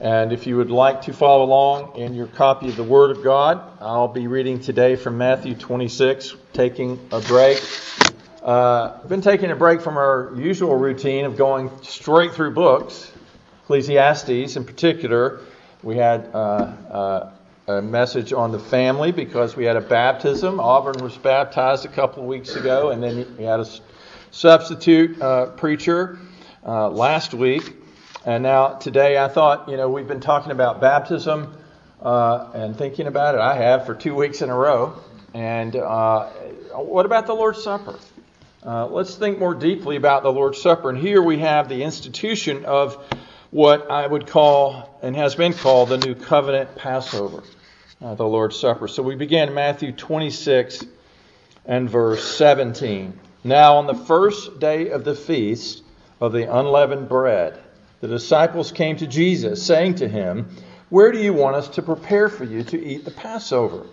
And if you would like to follow along in your copy of the Word of God, I'll be reading today from Matthew 26, taking a break. Uh, I've been taking a break from our usual routine of going straight through books, Ecclesiastes in particular. We had uh, uh, a message on the family because we had a baptism. Auburn was baptized a couple of weeks ago, and then we had a substitute uh, preacher uh, last week. And now today I thought, you know, we've been talking about baptism uh, and thinking about it. I have for two weeks in a row. And uh, what about the Lord's Supper? Uh, let's think more deeply about the Lord's Supper. And here we have the institution of what I would call and has been called the New Covenant Passover, uh, the Lord's Supper. So we begin Matthew 26 and verse 17. Now, on the first day of the feast of the unleavened bread, the disciples came to Jesus, saying to him, Where do you want us to prepare for you to eat the Passover?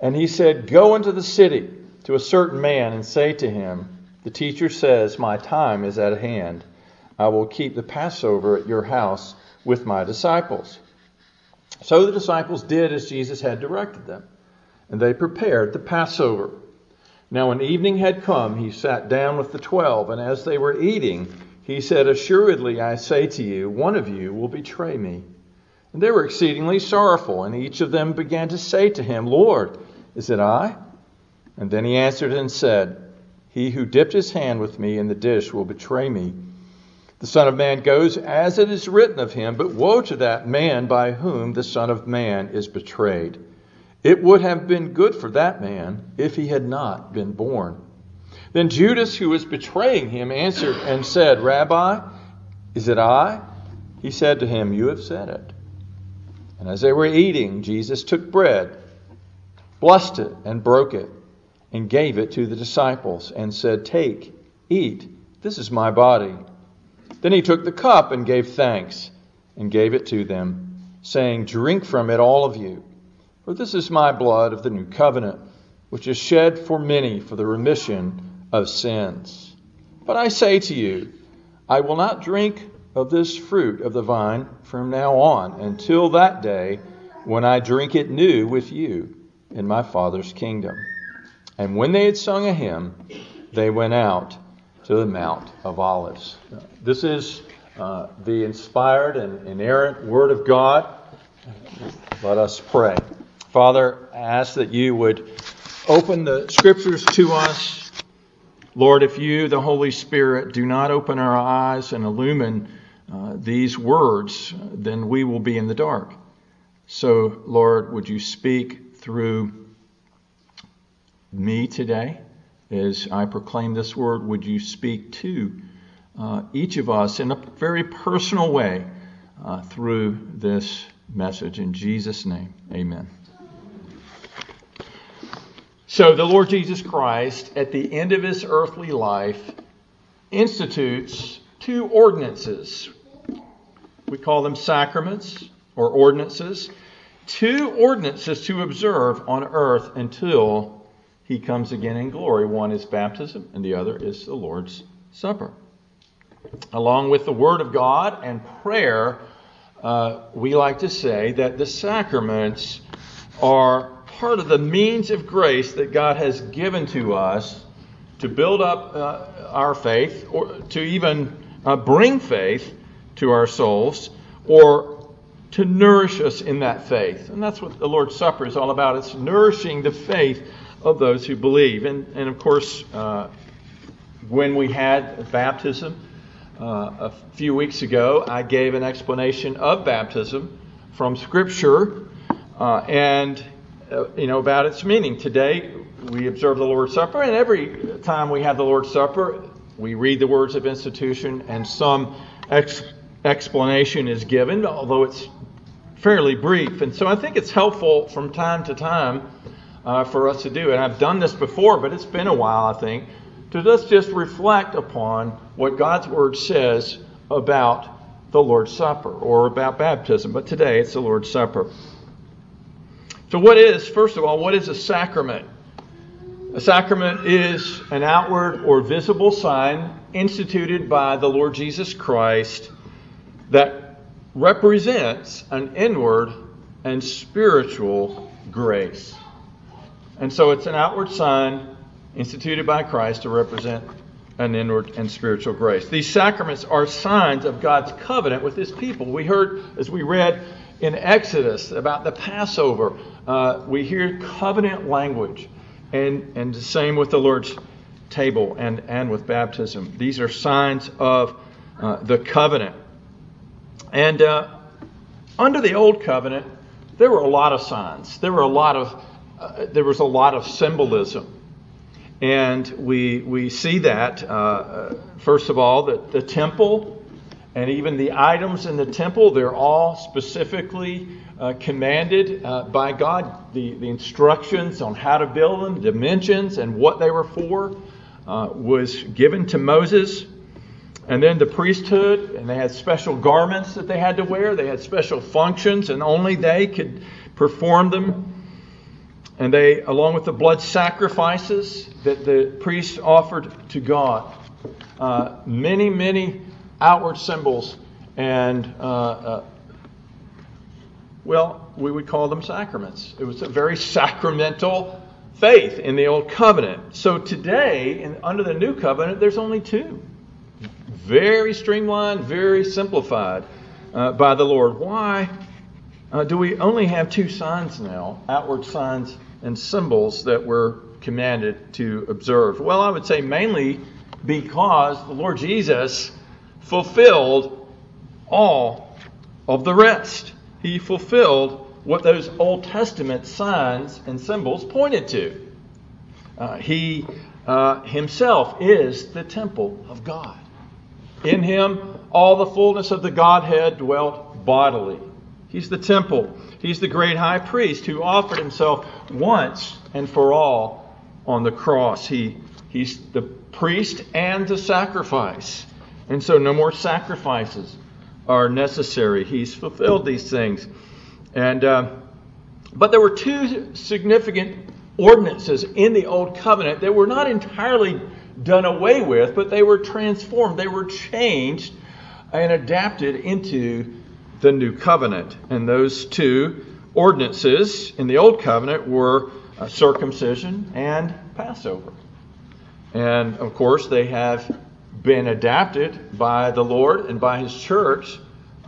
And he said, Go into the city to a certain man and say to him, The teacher says, My time is at hand. I will keep the Passover at your house with my disciples. So the disciples did as Jesus had directed them, and they prepared the Passover. Now, when evening had come, he sat down with the twelve, and as they were eating, he said, Assuredly, I say to you, one of you will betray me. And they were exceedingly sorrowful, and each of them began to say to him, Lord, is it I? And then he answered and said, He who dipped his hand with me in the dish will betray me. The Son of Man goes as it is written of him, but woe to that man by whom the Son of Man is betrayed. It would have been good for that man if he had not been born. Then Judas, who was betraying him, answered and said, Rabbi, is it I? He said to him, You have said it. And as they were eating, Jesus took bread, blessed it, and broke it, and gave it to the disciples, and said, Take, eat, this is my body. Then he took the cup and gave thanks, and gave it to them, saying, Drink from it, all of you, for this is my blood of the new covenant, which is shed for many for the remission of sins. But I say to you, I will not drink of this fruit of the vine from now on until that day when I drink it new with you in my Father's kingdom. And when they had sung a hymn, they went out to the Mount of Olives. This is uh, the inspired and inerrant Word of God. Let us pray. Father, I ask that you would open the Scriptures to us Lord, if you, the Holy Spirit, do not open our eyes and illumine uh, these words, then we will be in the dark. So, Lord, would you speak through me today as I proclaim this word? Would you speak to uh, each of us in a very personal way uh, through this message? In Jesus' name, amen. So the Lord Jesus Christ, at the end of his earthly life, institutes two ordinances. We call them sacraments or ordinances. Two ordinances to observe on earth until he comes again in glory. One is baptism, and the other is the Lord's Supper. Along with the Word of God and prayer, uh, we like to say that the sacraments are part of the means of grace that God has given to us to build up uh, our faith, or to even uh, bring faith to our souls, or to nourish us in that faith. And that's what the Lord's Supper is all about. It's nourishing the faith of those who believe. And, and of course, uh, when we had baptism uh, a few weeks ago, I gave an explanation of baptism from Scripture. Uh, and uh, you know, about its meaning. Today, we observe the Lord's Supper, and every time we have the Lord's Supper, we read the words of institution, and some ex- explanation is given, although it's fairly brief. And so I think it's helpful from time to time uh, for us to do. And I've done this before, but it's been a while, I think, to just, just reflect upon what God's Word says about the Lord's Supper or about baptism. But today, it's the Lord's Supper. So, what is, first of all, what is a sacrament? A sacrament is an outward or visible sign instituted by the Lord Jesus Christ that represents an inward and spiritual grace. And so it's an outward sign instituted by Christ to represent an inward and spiritual grace. These sacraments are signs of God's covenant with his people. We heard, as we read in Exodus about the Passover, uh, we hear covenant language. And, and the same with the Lord's table and, and with baptism. These are signs of uh, the covenant. And uh, under the old covenant, there were a lot of signs. There were a lot of uh, there was a lot of symbolism, and we we see that uh, uh, first of all that the temple and even the items in the temple they're all specifically uh, commanded uh, by God. The the instructions on how to build them, dimensions, and what they were for was given to Moses. And then the priesthood, and they had special garments that they had to wear. They had special functions, and only they could perform them. And they, along with the blood sacrifices that the priests offered to God, uh, many, many outward symbols, and uh, uh, well, we would call them sacraments. It was a very sacramental faith in the old covenant. So today, in, under the new covenant, there's only two very streamlined, very simplified uh, by the Lord. Why uh, do we only have two signs now, outward signs and symbols that we're commanded to observe? Well, I would say mainly because the Lord Jesus fulfilled all of the rest. He fulfilled what those Old Testament signs and symbols pointed to. Uh, he uh, himself is the temple of God. In him, all the fullness of the Godhead dwelt bodily. He's the temple. He's the great high priest who offered himself once and for all on the cross. He, he's the priest and the sacrifice. And so no more sacrifices are necessary. He's fulfilled these things. And, uh, but there were two significant ordinances in the Old Covenant that were not entirely done away with, but they were transformed. They were changed and adapted into the new covenant. And those two ordinances in the old covenant were uh, circumcision and Passover. And of course, they have been adapted by the Lord and by His church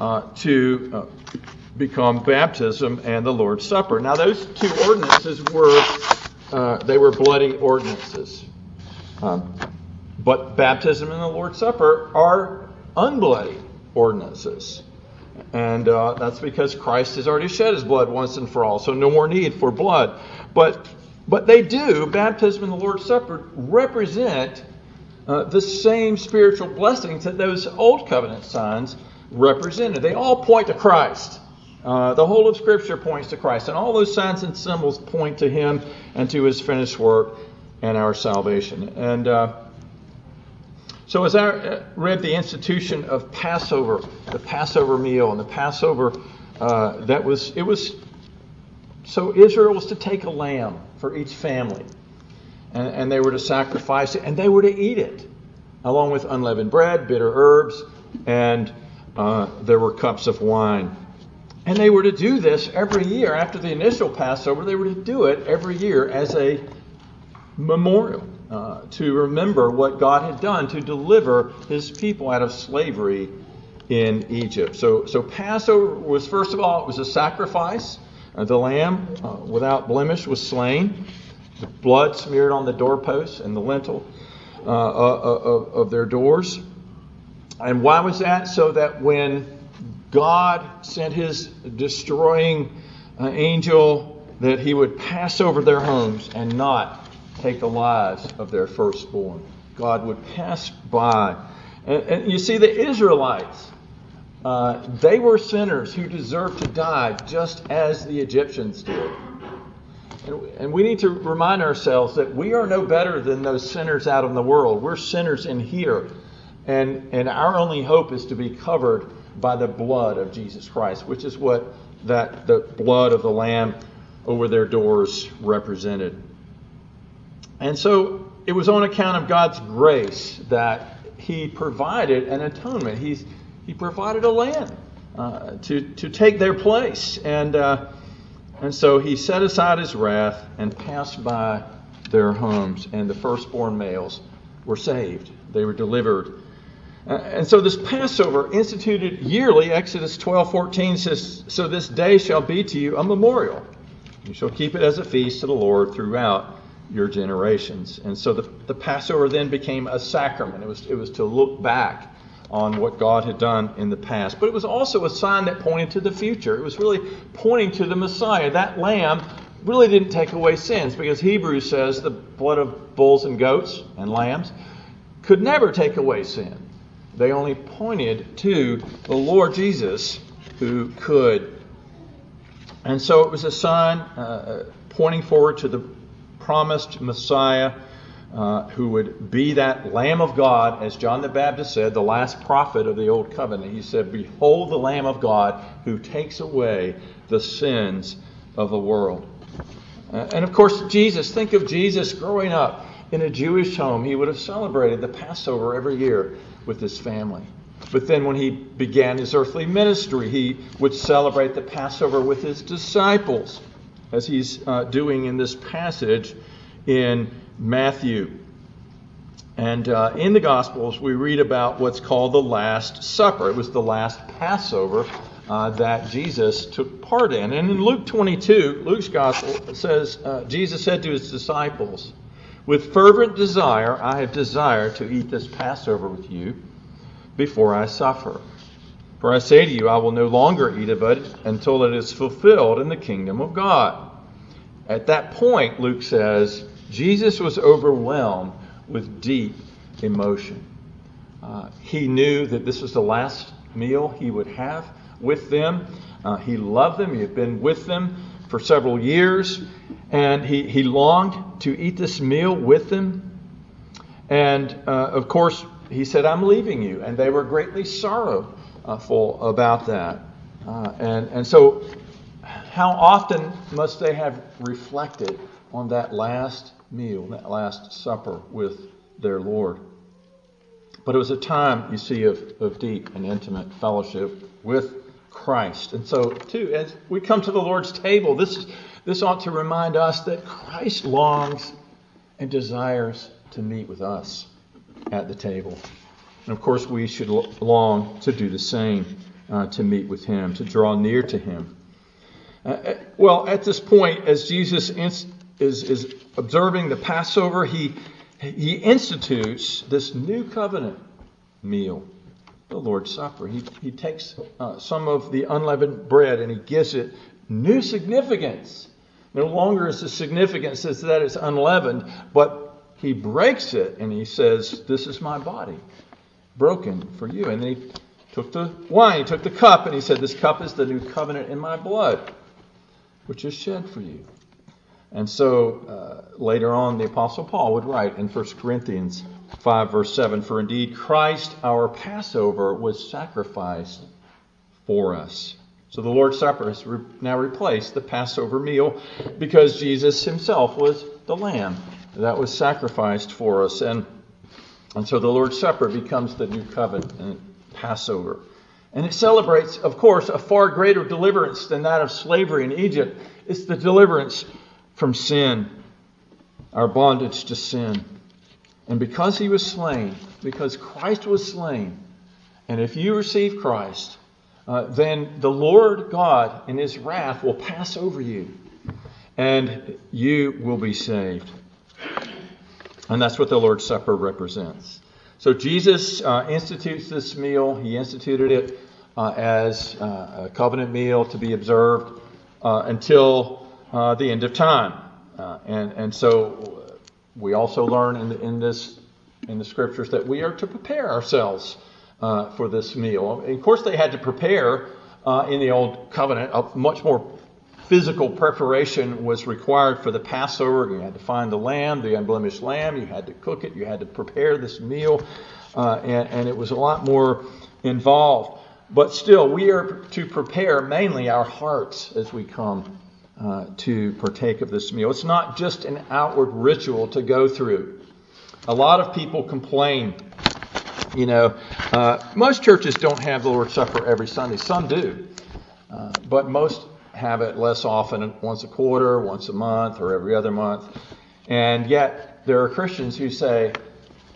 uh, to uh, become baptism and the Lord's Supper. Now, those two ordinances were uh, they were bloody ordinances. Um, but baptism and the Lord's Supper are unbloody ordinances. And uh, that's because Christ has already shed his blood once and for all, so no more need for blood. But, but they do, baptism and the Lord's Supper represent uh, the same spiritual blessings that those old covenant signs represented. They all point to Christ. Uh, the whole of Scripture points to Christ, and all those signs and symbols point to Him and to His finished work and our salvation. And uh, so, as I uh, read the institution of Passover, the Passover meal, and the Passover, uh, that was it was so Israel was to take a lamb for each family, and, and they were to sacrifice it, and they were to eat it, along with unleavened bread, bitter herbs, and uh, there were cups of wine. And they were to do this every year after the initial Passover. They were to do it every year as a memorial uh, to remember what God had done to deliver his people out of slavery in Egypt. So, so Passover was, first of all, it was a sacrifice. Uh, the lamb uh, without blemish was slain, the blood smeared on the doorposts and the lintel uh, uh, uh, of, of their doors. And why was that? So that when God sent his destroying angel, that he would pass over their homes and not take the lives of their firstborn. God would pass by. And, and you see, the Israelites, uh, they were sinners who deserved to die just as the Egyptians did. And, we need to remind ourselves that we are no better than those sinners out in the world. We're sinners in here. And, and our only hope is to be covered by the blood of Jesus Christ, which is what that the blood of the Lamb over their doors represented. And so it was on account of God's grace that He provided an atonement. He's, he provided a lamb uh, to, to take their place. And, uh, and so he set aside his wrath and passed by their homes, and the firstborn males were saved. They were delivered. Uh, and so this Passover, instituted yearly, Exodus 12:14 says, "So this day shall be to you a memorial. You shall keep it as a feast to the Lord throughout your generations." And so the, the Passover then became a sacrament. It was it was to look back on what God had done in the past. But it was also a sign that pointed to the future. It was really pointing to the Messiah. That lamb really didn't take away sins because Hebrews says the blood of bulls and goats and lambs could never take away sin. They only pointed to the Lord Jesus who could. And so it was a sign uh, pointing forward to the promised Messiah uh, who would be that Lamb of God, as John the Baptist said, the last prophet of the Old Covenant. He said, Behold the Lamb of God who takes away the sins of the world. Uh, and of course, Jesus, think of Jesus growing up in a Jewish home. He would have celebrated the Passover every year with his family. But then when he began his earthly ministry, he would celebrate the Passover with his disciples, as he's uh, doing in this passage in Matthew. And uh, in the Gospels, we read about what's called the Last Supper. It was the last Passover uh, that Jesus took part in. And in Luke 22, Luke's Gospel says, uh, Jesus said to his disciples, With fervent desire, I have desired to eat this Passover with you before I suffer. For I say to you, I will no longer eat of it until it is fulfilled in the kingdom of God. At that point, Luke says, Jesus was overwhelmed with deep emotion. Uh, he knew that this was the last meal he would have with them. Uh, he loved them, he had been with them for several years, and he, he longed to eat this meal with them. And uh, of course, he said, I'm leaving you. And they were greatly sorrowful about that. Uh, and, and so, how often must they have reflected on that last meal, that Last Supper with their Lord. But it was a time, you see, of, of deep and intimate fellowship with Christ. And so, too, as we come to the Lord's table, this, this ought to remind us that Christ longs and desires to meet with us at the table. And of course, we should long to do the same, uh, to meet with Him, to draw near to Him. Uh, uh well, at this point, as Jesus is, is observing the Passover, he, he institutes this new covenant meal, the Lord's Supper. He, he takes uh, some of the unleavened bread and he gives it new significance. No longer is the significance is that it's unleavened, but he breaks it and he says, This is my body, broken for you. And then he took the wine, he took the cup, and he said, This cup is the new covenant in my blood, which is shed for you. And so uh, later on, the Apostle Paul would write in 1 Corinthians 5, verse 7 For indeed Christ, our Passover, was sacrificed for us. So the Lord's Supper has re- now replaced the Passover meal because Jesus himself was the lamb that was sacrificed for us. And, and so the Lord's Supper becomes the new covenant and Passover. And it celebrates, of course, a far greater deliverance than that of slavery in Egypt. It's the deliverance from sin, our bondage to sin. And because he was slain, because Christ was slain, and if you receive Christ, uh, then the Lord God in his wrath will pass over you, and you will be saved. And that's what the Lord's Supper represents. So Jesus uh, institutes this meal. He instituted it uh, as uh, a covenant meal to be observed uh, until uh, the end of time. Uh, and, and so we also learn in, the, in, this, in the scriptures that we are to prepare ourselves uh, for this meal. And of course, they had to prepare uh, in the Old Covenant. A much more physical preparation was required for the Passover. You had to find the lamb, the unblemished lamb. You had to cook it. You had to prepare this meal. Uh, and, and it was a lot more involved. But still, we are to prepare mainly our hearts as we come uh, to partake of this meal. It's not just an outward ritual to go through. A lot of people complain You know, uh, most churches don't have the Lord's Supper every Sunday. Some do, uh, but most have it less often, once a quarter, once a month, or every other month. And yet, there are Christians who say,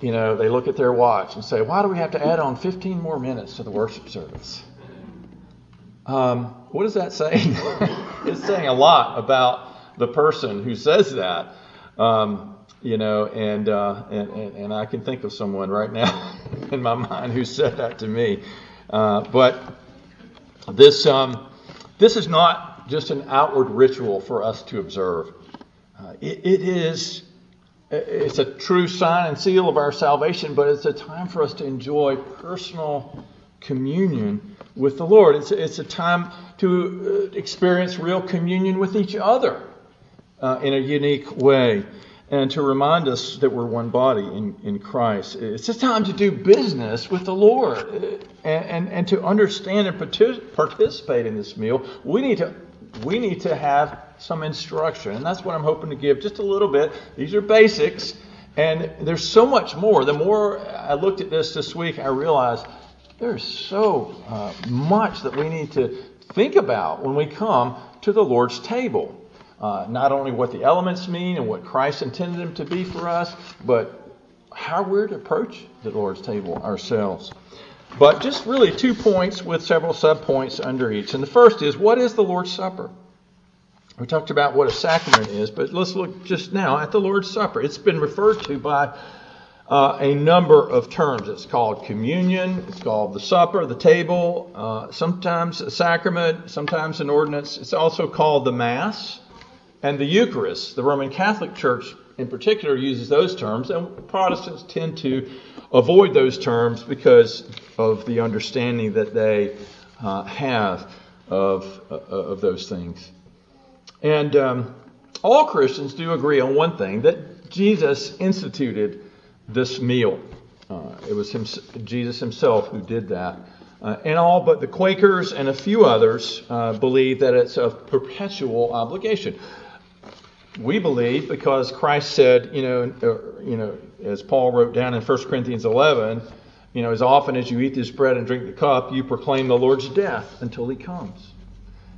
you know, they look at their watch and say, why do we have to add on 15 more minutes to the worship service? Um, what is that saying? it's saying a lot about the person who says that. Um, you know, and, uh, and, and, and I can think of someone right now in my mind who said that to me. Uh, but this um, this is not just an outward ritual for us to observe. Uh, it, it is it's a true sign and seal of our salvation, but it's a time for us to enjoy personal communion with the Lord. It's, it's a time to uh, experience real communion with each other uh, in a unique way and to remind us that we're one body in, in Christ. It's a time to do business with the Lord and, and, and to understand and participate in this meal. We need to we need to have some instruction, and that's what I'm hoping to give just a little bit. These are basics, and there's so much more. The more I looked at this this week, I realized there's so uh, much that we need to think about when we come to the Lord's table. Uh, not only what the elements mean and what Christ intended them to be for us, but how we're to approach the Lord's table ourselves. But just really two points with several subpoints under each. And the first is what is the Lord's Supper? We talked about what a sacrament is, but let's look just now at the Lord's Supper. It's been referred to by uh, a number of terms. It's called communion, it's called the supper, the table, uh, sometimes a sacrament, sometimes an ordinance. It's also called the Mass and the Eucharist. The Roman Catholic Church, in particular, uses those terms, and Protestants tend to avoid those terms because of the understanding that they uh, have of, uh, of those things. And um, all Christians do agree on one thing that Jesus instituted this meal. Uh, it was him, Jesus himself who did that. Uh, and all but the Quakers and a few others uh, believe that it's a perpetual obligation we believe because Christ said, you know, uh, you know, as Paul wrote down in 1 Corinthians 11, you know, as often as you eat this bread and drink the cup, you proclaim the Lord's death until he comes.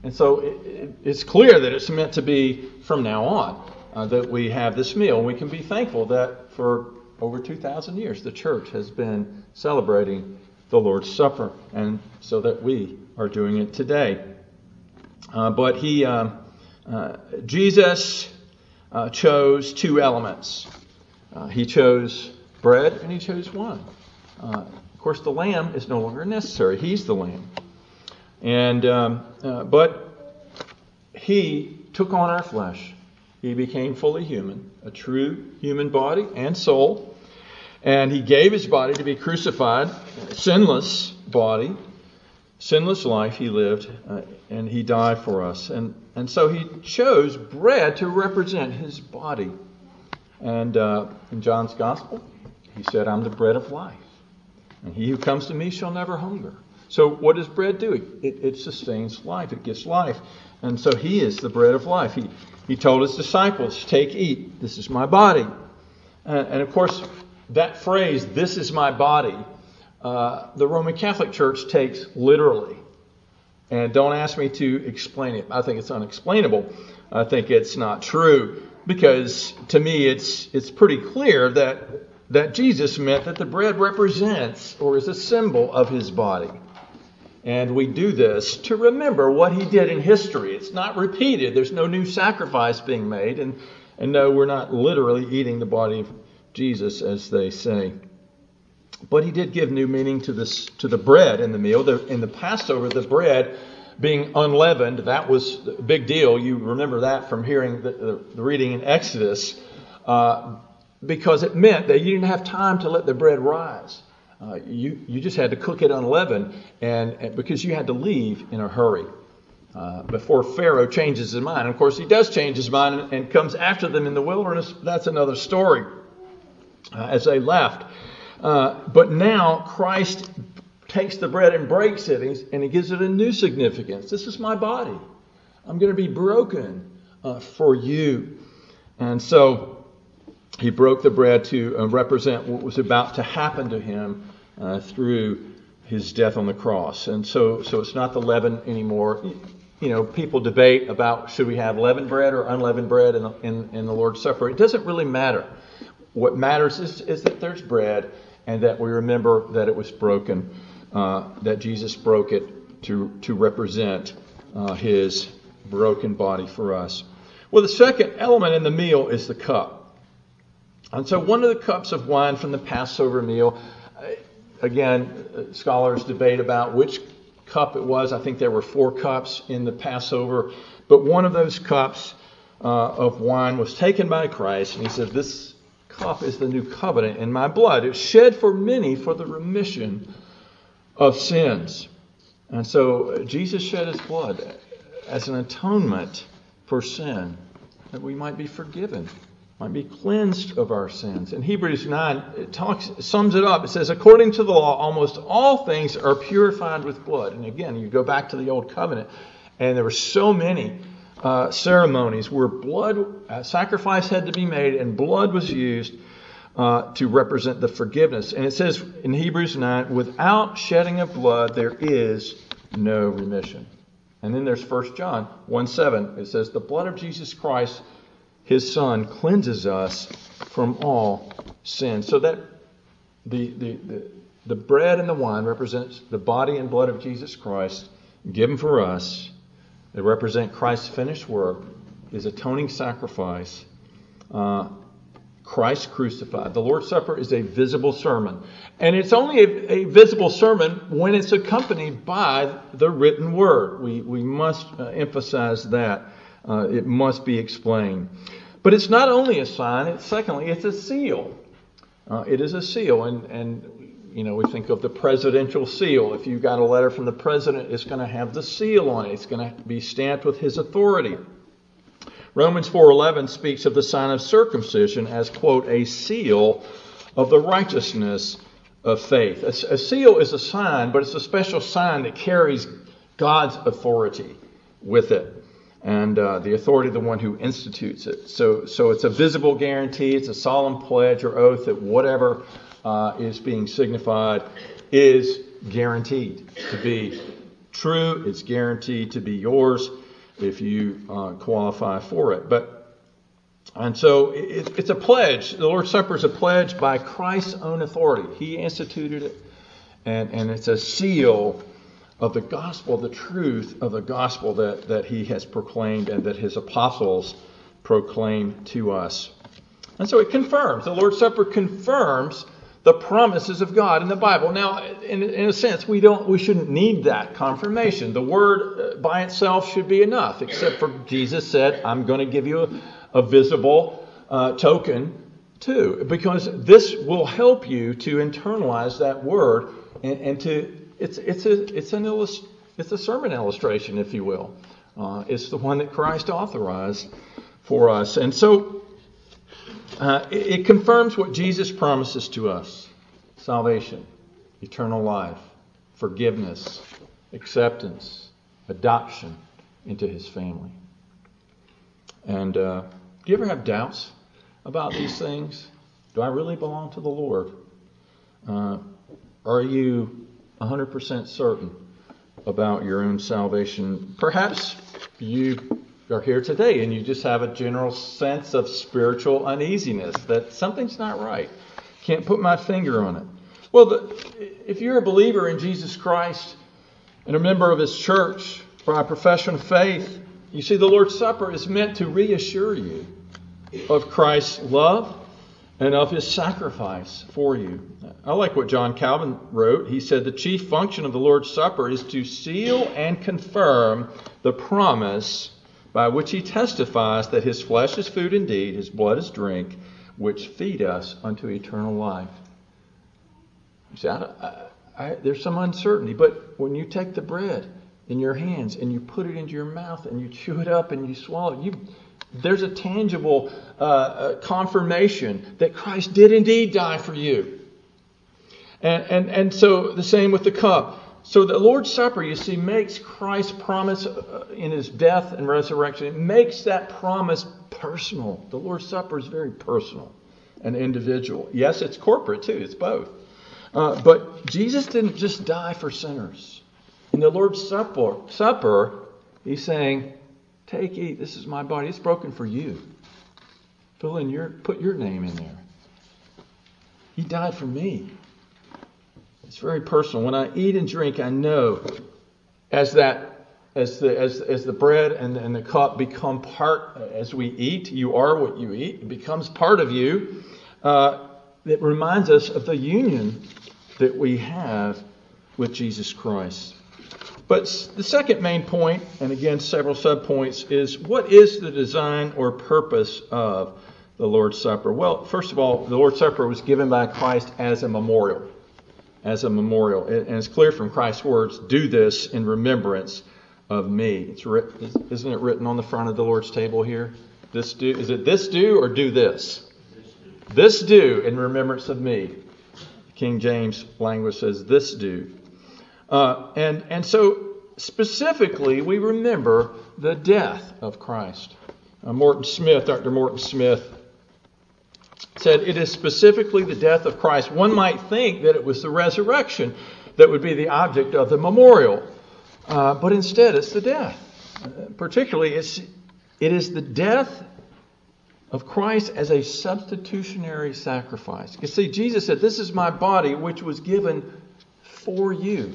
And so it, it, it's clear that it's meant to be from now on uh, that we have this meal. We can be thankful that for over 2,000 years the church has been celebrating the Lord's Supper, and so that we are doing it today. Uh, but he, um, uh, Jesus uh, chose two elements. Uh, he chose bread and he chose wine. Uh, of course, the lamb is no longer necessary. He's the lamb. And um, uh, but he took on our flesh. He became fully human, a true human body and soul. And he gave his body to be crucified, sinless body, sinless life he lived, uh, and he died for us. And, and so he chose bread to represent his body. And uh, in John's gospel, he said, I'm the bread of life. And he who comes to me shall never hunger. So, what does bread do? It, it sustains life, it gives life. And so, he is the bread of life. He, he told his disciples, Take, eat, this is my body. And, and of course, that phrase, this is my body, uh, the Roman Catholic Church takes literally. And don't ask me to explain it. I think it's unexplainable. I think it's not true because to me it's it's pretty clear that that Jesus meant that the bread represents or is a symbol of his body. And we do this to remember what he did in history. It's not repeated. There's no new sacrifice being made and and no we're not literally eating the body of Jesus as they say. But he did give new meaning to this to the bread in the meal. The, in the Passover, the bread being unleavened, that was a big deal. You remember that from hearing the, the, the reading in Exodus, uh, because it meant that you didn't have time to let the bread rise. Uh, you, you just had to cook it unleavened, and, and because you had to leave in a hurry. Uh, before Pharaoh changes his mind. Of course, he does change his mind and, and comes after them in the wilderness. That's another story. Uh, as they left, uh, but now Christ takes the bread and breaks it, and he gives it a new significance. This is my body. I'm going to be broken uh, for you. And so he broke the bread to uh, represent what was about to happen to him uh, through his death on the cross. And so, so it's not the leaven anymore. You know, people debate about should we have leavened bread or unleavened bread in the, in, in the Lord's Supper. It doesn't really matter. What matters is, is that there's bread and that we remember that it was broken, uh, that Jesus broke it to, to represent uh, his broken body for us. Well, the second element in the meal is the cup. And so, one of the cups of wine from the Passover meal, uh, again, uh, scholars debate about which cup it was. I think there were four cups in the Passover, but one of those cups uh, of wine was taken by Christ, and he said, This cup is the new covenant in my blood. It's shed for many for the remission of sins. And so, uh, Jesus shed his blood as an atonement for sin, that we might be forgiven, might be cleansed of our sins. In Hebrews 9, it talks, sums it up. It says, according to the law, almost all things are purified with blood. And again, you go back to the old covenant, and there were so many uh, ceremonies where blood uh, sacrifice had to be made, and blood was used. Uh, to represent the forgiveness. And it says in Hebrews 9, without shedding of blood, there is no remission. And then there's 1 John 1 7. It says, The blood of Jesus Christ, his Son, cleanses us from all sin. So that the, the, the, the bread and the wine represents the body and blood of Jesus Christ given for us. They represent Christ's finished work, his atoning sacrifice. Uh, Christ crucified. The Lord's Supper is a visible sermon. And it's only a, a, visible sermon when it's accompanied by the written word. We, we must uh, emphasize that. Uh, it must be explained. But it's not only a sign, it's, secondly, it's a seal. Uh, it is a seal. And, and, you know, we think of the presidential seal. If you got a letter from the president, it's going to have the seal on it, it's going to be stamped with his authority. Romans 4:11 speaks of the sign of circumcision as quote a seal of the righteousness of faith. A, a, seal is a sign, but it's a special sign that carries God's authority with it, and uh, the authority of the one who institutes it. So, so it's a visible guarantee. It's a solemn pledge or oath that whatever uh, is being signified is guaranteed to be true. It's guaranteed to be yours if you uh, qualify for it. But and so it, it's a pledge. The Lord's Supper is a pledge by Christ's own authority. He instituted it, and, and it's a seal of the gospel, the truth of the gospel that, that he has proclaimed and that his apostles proclaim to us. And so it confirms, the Lord's Supper confirms the promises of God in the Bible. Now, in, in a sense, we don't, we shouldn't need that confirmation. The word uh, by itself should be enough, except for Jesus said, "I'm going to give you a, a visible uh, token too, because this will help you to internalize that word and, and to it's it's a it's an it's a sermon illustration, if you will. Uh, it's the one that Christ authorized for us, and so uh, it, confirms what Jesus promises to us salvation, eternal life, forgiveness, acceptance, adoption into his family. And uh, do you ever have doubts about these things? Do I really belong to the Lord? Uh, are you 100% certain about your own salvation? Perhaps you are here today and you just have a general sense of spiritual uneasiness that something's not right. Can't put my finger on it. Well, the, if you're a believer in Jesus Christ and a member of His church by a profession of faith, you see, the Lord's Supper is meant to reassure you of Christ's love and of his sacrifice for you. I like what John Calvin wrote. He said, The chief function of the Lord's Supper is to seal and confirm the promise by which he testifies that his flesh is food indeed, his blood is drink, which feed us unto eternal life. You see, I, I, I, there's some uncertainty, but when you take the bread in your hands and you put it into your mouth and you chew it up and you swallow it, you, there's a tangible uh, uh confirmation that Christ did indeed die for you. And, and, and so the same with the cup. So the Lord's Supper, you see, makes Christ's promise uh, in his death and resurrection, it makes that promise personal. The Lord's Supper is very personal and individual. Yes, it's corporate too, it's both. Uh, but Jesus didn't just die for sinners. In the Lord's Supper, Supper, he's saying, Take, eat, this is my body. It's broken for you. Fill in your, put your name in there. He died for me. It's very personal. When I eat and drink, I know as that as the as, as the bread and, and the cup become part as we eat, you are what you eat. It becomes part of you. Uh, it reminds us of the union that we have with Jesus Christ. But the second main point, and again several subpoints, is what is the design or purpose of the Lord's Supper? Well, first of all, the Lord's Supper was given by Christ as a memorial. As a memorial. And it's clear from Christ's words do this in remembrance of me. It's isn't it written on the front of the Lord's table here? This do, is it this do or do this? This do in remembrance of me. King James language says this do. Uh, and, and so specifically, we remember the death of Christ. Uh, Morton Smith, Dr. Morton Smith, said it is specifically the death of Christ. One might think that it was the resurrection that would be the object of the memorial, uh, but instead it's the death. Uh, particularly, it's, it is the death of Christ as a substitutionary sacrifice. You see, Jesus said, This is my body, which was given for you.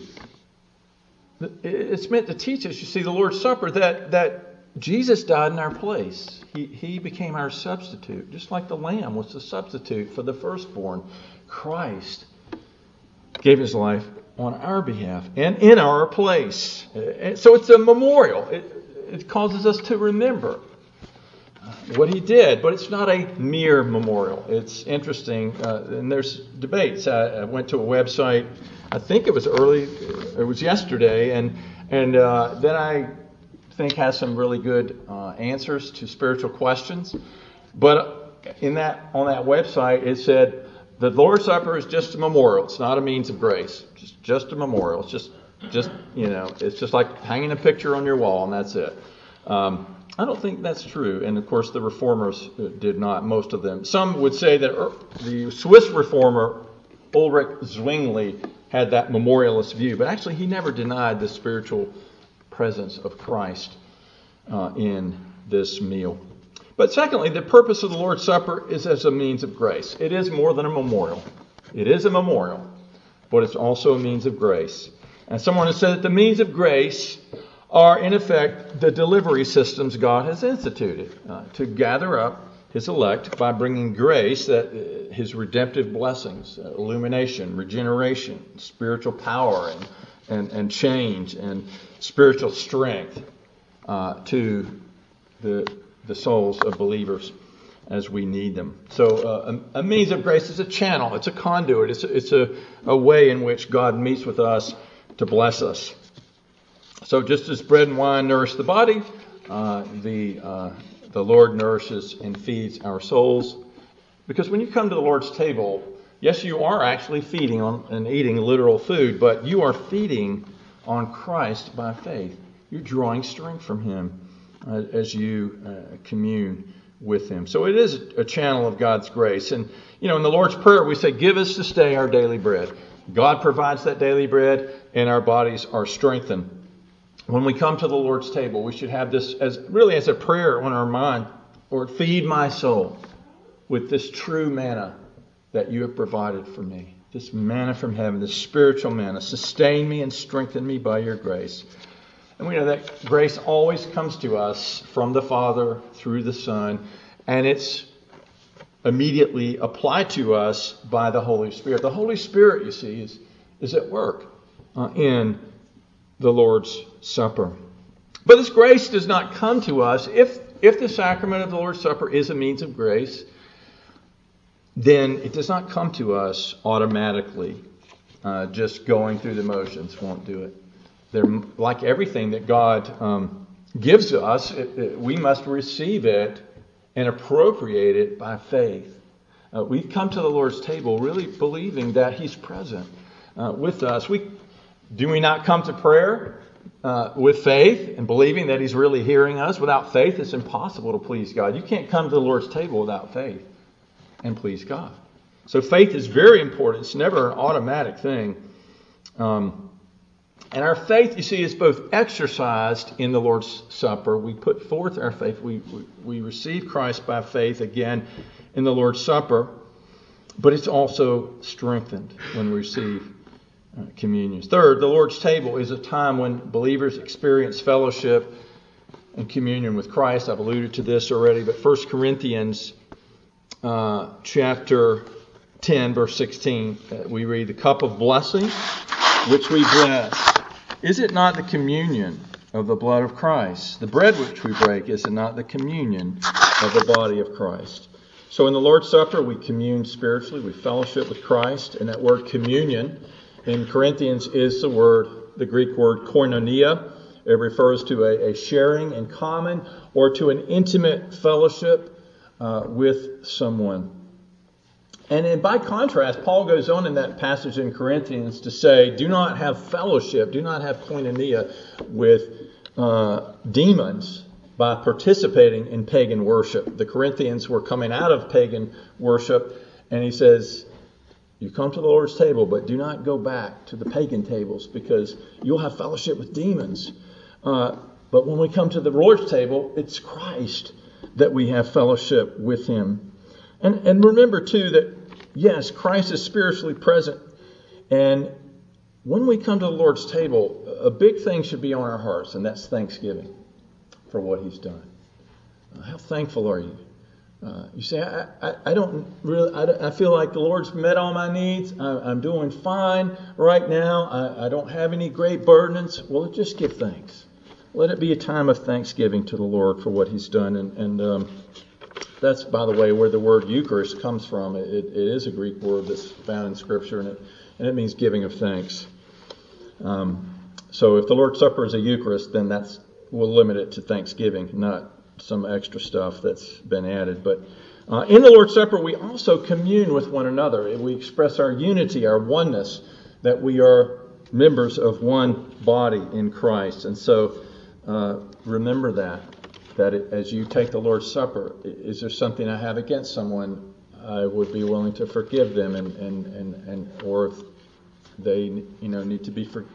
It's meant to teach us, you see, the Lord's Supper, that, that Jesus died in our place. He, he became our substitute, just like the Lamb was the substitute for the firstborn. Christ gave his life on our behalf and in our place. So it's a memorial. It, it causes us to remember what he did, but it's not a mere memorial. It's interesting, uh, and there's debates. I, I, went to a website, I think it was early, it was yesterday, and and uh, then I think has some really good uh, answers to spiritual questions. But in that on that website, it said the Lord's Supper is just a memorial. It's not a means of grace. Just just a memorial. It's just just you know, it's just like hanging a picture on your wall, and that's it. Um, I don't think that's true. And of course, the reformers uh, did not, most of them. Some would say that er, the Swiss reformer, Ulrich Zwingli, had that memorialist view, but actually, he never denied the spiritual presence of Christ uh, in this meal. But secondly, the purpose of the Lord's Supper is as a means of grace. It is more than a memorial. It is a memorial, but it's also a means of grace. And someone has said that the means of grace are, in effect, the delivery systems God has instituted uh, to gather up His elect by bringing grace, that uh, His redemptive blessings, uh, illumination, regeneration, spiritual power, and, and, and change, and spiritual strength uh, to the, the souls of believers as we need them. So, uh, a, a, means of grace is a channel, it's a conduit, it's a, it's a, a way in which God meets with us to bless us. So just as bread and wine nourish the body, uh, the, uh, the Lord nourishes and feeds our souls. Because when you come to the Lord's table, yes, you are actually feeding on and eating literal food, but you are feeding on Christ by faith. You're drawing strength from Him uh, as you uh, commune with Him. So it is a channel of God's grace. And, you know, in the Lord's Prayer, we say, Give us this day our daily bread. God provides that daily bread, and our bodies are strengthened when we come to the Lord's table, we should have this as really as a prayer on our mind. Lord, feed my soul with this true manna that you have provided for me. This manna from heaven, this spiritual manna. Sustain me and strengthen me by your grace. And we know that grace always comes to us from the Father through the Son, and it's immediately applied to us by the Holy Spirit. The Holy Spirit, you see, is, is at work uh, in the Lord's Supper. But this grace does not come to us if, if the sacrament of the Lord's Supper is a means of grace, then it does not come to us automatically. Uh, just going through the motions won't do it. They're like everything that God um, gives us, it, it, we must receive it and appropriate it by faith. Uh, we come to the Lord's table really believing that He's present uh, with us. We do we not come to prayer uh, with faith and believing that He's really hearing us? Without faith, it's impossible to please God. You can't come to the Lord's table without faith and please God. So faith is very important. It's never an automatic thing. Um, and our faith, you see, is both exercised in the Lord's Supper. We put forth our faith. We, we, we receive Christ by faith again in the Lord's Supper, but it's also strengthened when we receive uh, communion. Third, the Lord's table is a time when believers experience fellowship and communion with Christ. I've alluded to this already, but 1 Corinthians uh, chapter 10, verse 16, uh, we read, The cup of blessing which we bless is it not the communion of the blood of Christ? The bread which we break, is it not the communion of the body of Christ? So in the Lord's Supper, we commune spiritually, we fellowship with Christ, and that word communion in Corinthians is the word, the Greek word koinonia. It refers to a, a sharing in common or to an intimate fellowship uh, with someone. And then by contrast, Paul goes on in that passage in Corinthians to say, do not have fellowship, do not have koinonia with uh, demons by participating in pagan worship. The Corinthians were coming out of pagan worship, and he says, You come to the Lord's table, but do not go back to the pagan tables because you'll have fellowship with demons. Uh, but when we come to the Lord's table, it's Christ that we have fellowship with Him. And, and remember, too, that yes, Christ is spiritually present. And when we come to the Lord's table, a big thing should be on our hearts, and that's thanksgiving for what He's done. Uh, how thankful are you? Uh, you say, I, I, I don't really, I, I, feel like the Lord's met all my needs. I, am doing fine right now. I, I, don't have any great burdens. Well, just give thanks. Let it be a time of thanksgiving to the Lord for what He's done. And, and um, that's, by the way, where the word Eucharist comes from. It, it is a Greek word that's found in Scripture, and it, and it means giving of thanks. Um, so if the Lord's Supper is a Eucharist, then that's we'll limit it to Thanksgiving, not some extra stuff that's been added. But uh, in the Lord's Supper, we also commune with one another. We express our unity, our oneness, that we are members of one body in Christ. And so uh, remember that that as you take the Lord's Supper, is there something I have against someone? I would be willing to forgive them, and and and, and or if they you know need to be for,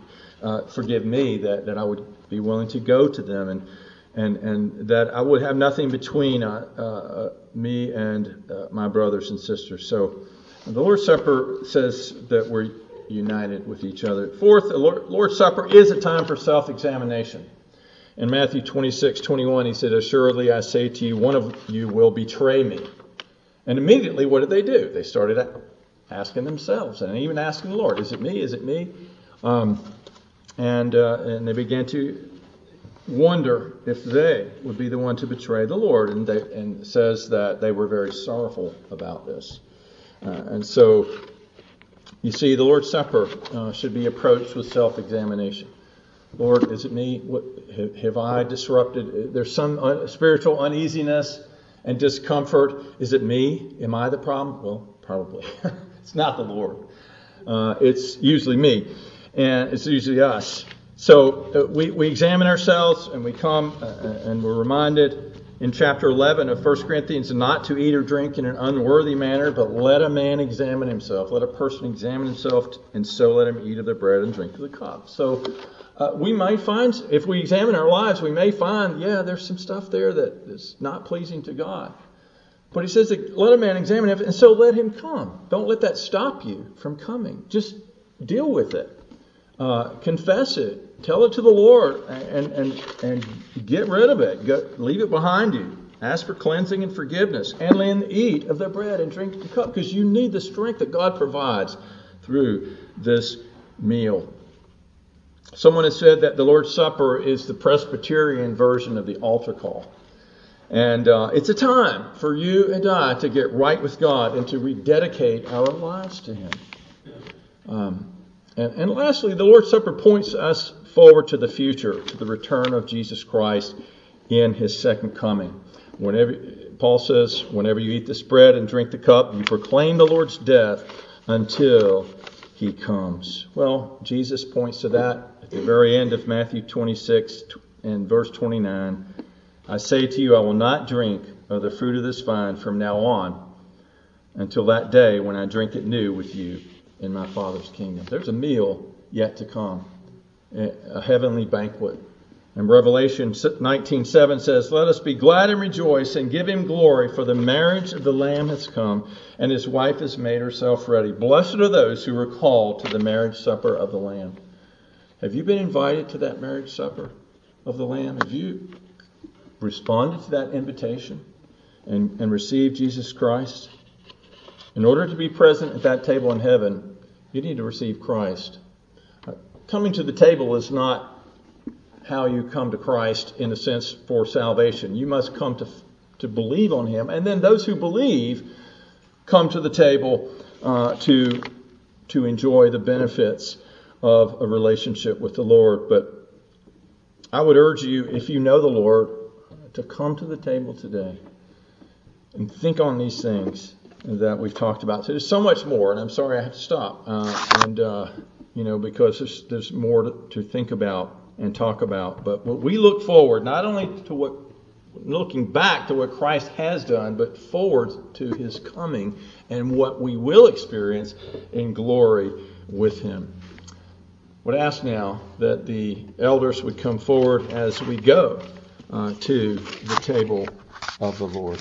uh, forgive me, that that I would be willing to go to them, and and and that I would have nothing between uh, uh, me and uh, my brothers and sisters. So the Lord's Supper says that we're united with each other. Fourth, the Lord, Lord's Supper is a time for self-examination. In Matthew 26, 21, he said, Assuredly I say to you, one of you will betray me. And immediately, what did they do? They started asking themselves and even asking the Lord, Is it me? Is it me? Um, and, uh, and they began to wonder if they would be the one to betray the Lord. And, they, and says that they were very sorrowful about this. Uh, and so, you see, the Lord's Supper uh, should be approached with self examination. Lord, is it me? What, have I disrupted? There's some spiritual uneasiness and discomfort. Is it me? Am I the problem? Well, probably. it's not the Lord. Uh, it's usually me, and it's usually us. So uh, we, we examine ourselves and we come uh, and we're reminded in chapter 11 of 1 Corinthians not to eat or drink in an unworthy manner, but let a man examine himself. Let a person examine himself, and so let him eat of the bread and drink of the cup. So uh, we may find, if we examine our lives, we may find, yeah, there's some stuff there that is not pleasing to God. But he says, that let a man examine it, and so let him come. Don't let that stop you from coming. Just deal with it. Uh, confess it. Tell it to the Lord and, and, and get rid of it. Go, leave it behind you. Ask for cleansing and forgiveness. And then eat of the bread and drink the cup because you need the strength that God provides through this meal. Someone has said that the Lord's Supper is the Presbyterian version of the altar call. And uh, it's a time for you and I to get right with God and to rededicate our lives to Him. Um, and, and lastly, the Lord's Supper points us forward to the future, to the return of Jesus Christ in His second coming. Whenever Paul says, whenever you eat this bread and drink the cup, you proclaim the Lord's death until He comes. Well, Jesus points to that the very end of Matthew 26 and verse 29, I say to you, I will not drink of the fruit of this vine from now on until that day when I drink it new with you in my Father's kingdom. There's a meal yet to come, a heavenly banquet. And Revelation 19:7 says, "Let us be glad and rejoice and give him glory, for the marriage of the Lamb has come, and his wife has made herself ready. Blessed are those who are called to the marriage supper of the Lamb." Have you been invited to that marriage supper of the Lamb? Have you responded to that invitation and, and received Jesus Christ? In order to be present at that table in heaven, you need to receive Christ. Coming to the table is not how you come to Christ in a sense for salvation. You must come to, to believe on Him. And then those who believe come to the table uh, to, to enjoy the benefits of a relationship with the Lord. But I would urge you, if you know the Lord, to come to the table today and think on these things that we've talked about. So there's so much more, and I'm sorry I have to stop. Uh, and, uh, you know, because there's, there's more to, to think about and talk about. But we look forward not only to what, looking back to what Christ has done, but forward to his coming and what we will experience in glory with him. Would ask now that the elders would come forward as we go uh, to the table of the Lord.